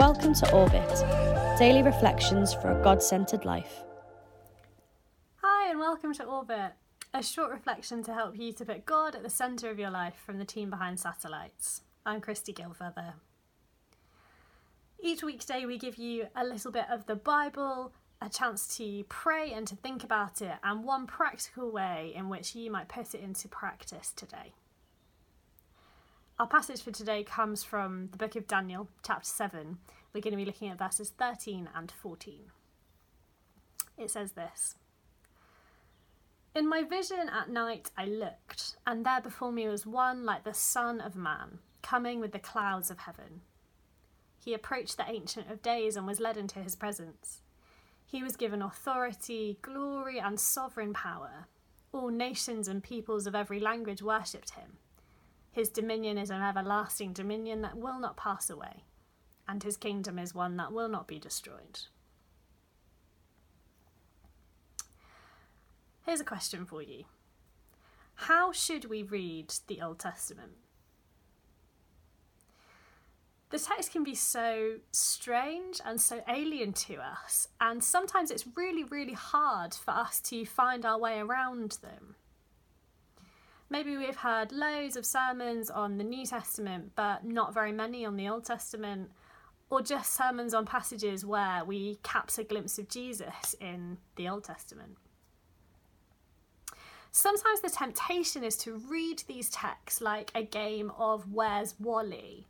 Welcome to Orbit, daily reflections for a God centered life. Hi, and welcome to Orbit, a short reflection to help you to put God at the centre of your life from the team behind Satellites. I'm Christie Gilfeather. Each weekday, we give you a little bit of the Bible, a chance to pray and to think about it, and one practical way in which you might put it into practice today. Our passage for today comes from the book of Daniel, chapter 7. We're going to be looking at verses 13 and 14. It says this In my vision at night I looked, and there before me was one like the Son of Man, coming with the clouds of heaven. He approached the Ancient of Days and was led into his presence. He was given authority, glory, and sovereign power. All nations and peoples of every language worshipped him. His dominion is an everlasting dominion that will not pass away, and his kingdom is one that will not be destroyed. Here's a question for you How should we read the Old Testament? The text can be so strange and so alien to us, and sometimes it's really, really hard for us to find our way around them. Maybe we've heard loads of sermons on the New Testament, but not very many on the Old Testament, or just sermons on passages where we catch a glimpse of Jesus in the Old Testament. Sometimes the temptation is to read these texts like a game of Where's Wally,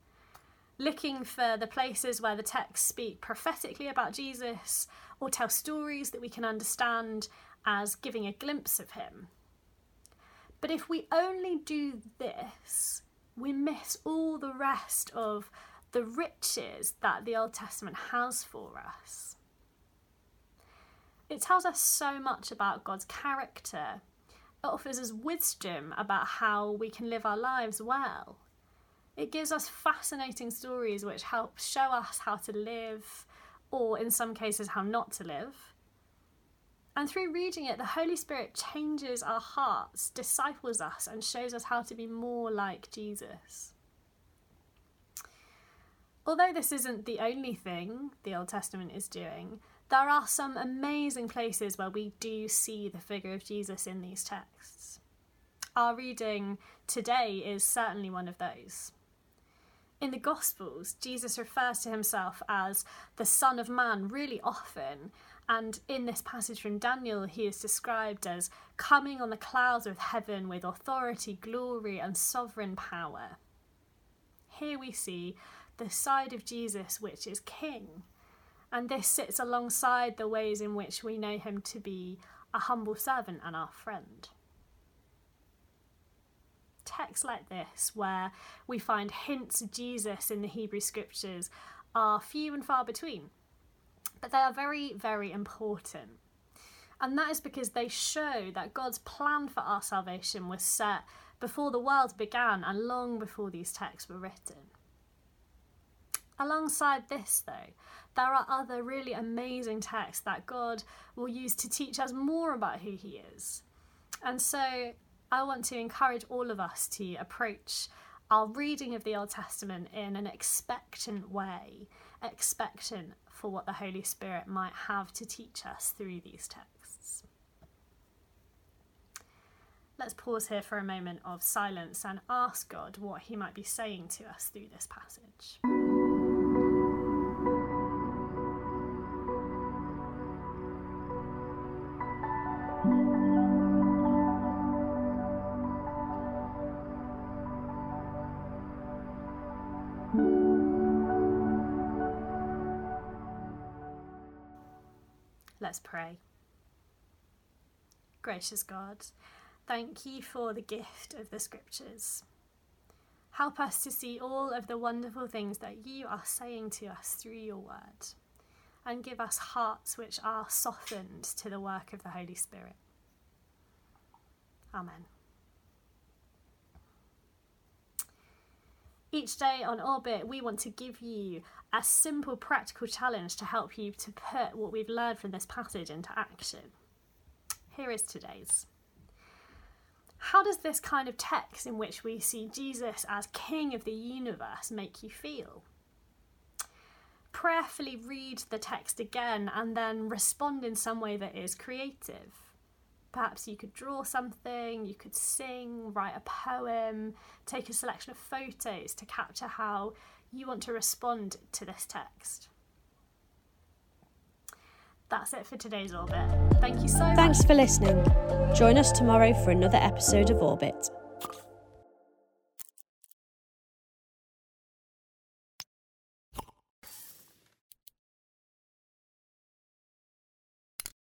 looking for the places where the texts speak prophetically about Jesus or tell stories that we can understand as giving a glimpse of him. But if we only do this, we miss all the rest of the riches that the Old Testament has for us. It tells us so much about God's character. It offers us wisdom about how we can live our lives well. It gives us fascinating stories which help show us how to live, or in some cases, how not to live. And through reading it, the Holy Spirit changes our hearts, disciples us, and shows us how to be more like Jesus. Although this isn't the only thing the Old Testament is doing, there are some amazing places where we do see the figure of Jesus in these texts. Our reading today is certainly one of those. In the Gospels, Jesus refers to himself as the Son of Man really often, and in this passage from Daniel, he is described as coming on the clouds of heaven with authority, glory, and sovereign power. Here we see the side of Jesus which is king, and this sits alongside the ways in which we know him to be a humble servant and our friend. Texts like this, where we find hints of Jesus in the Hebrew scriptures, are few and far between but they are very, very important. And that is because they show that God's plan for our salvation was set before the world began and long before these texts were written. Alongside this, though, there are other really amazing texts that God will use to teach us more about who He is. And so I want to encourage all of us to approach our reading of the Old Testament in an expectant way, expectant for what the Holy Spirit might have to teach us through these texts. Let's pause here for a moment of silence and ask God what He might be saying to us through this passage. Let's pray. Gracious God, thank you for the gift of the Scriptures. Help us to see all of the wonderful things that you are saying to us through your word, and give us hearts which are softened to the work of the Holy Spirit. Amen. Each day on Orbit, we want to give you a simple practical challenge to help you to put what we've learned from this passage into action. Here is today's. How does this kind of text in which we see Jesus as King of the universe make you feel? prayerfully read the text again and then respond in some way that is creative. Perhaps you could draw something, you could sing, write a poem, take a selection of photos to capture how you want to respond to this text. That's it for today's Orbit. Thank you so Thanks much. Thanks for listening. Join us tomorrow for another episode of Orbit.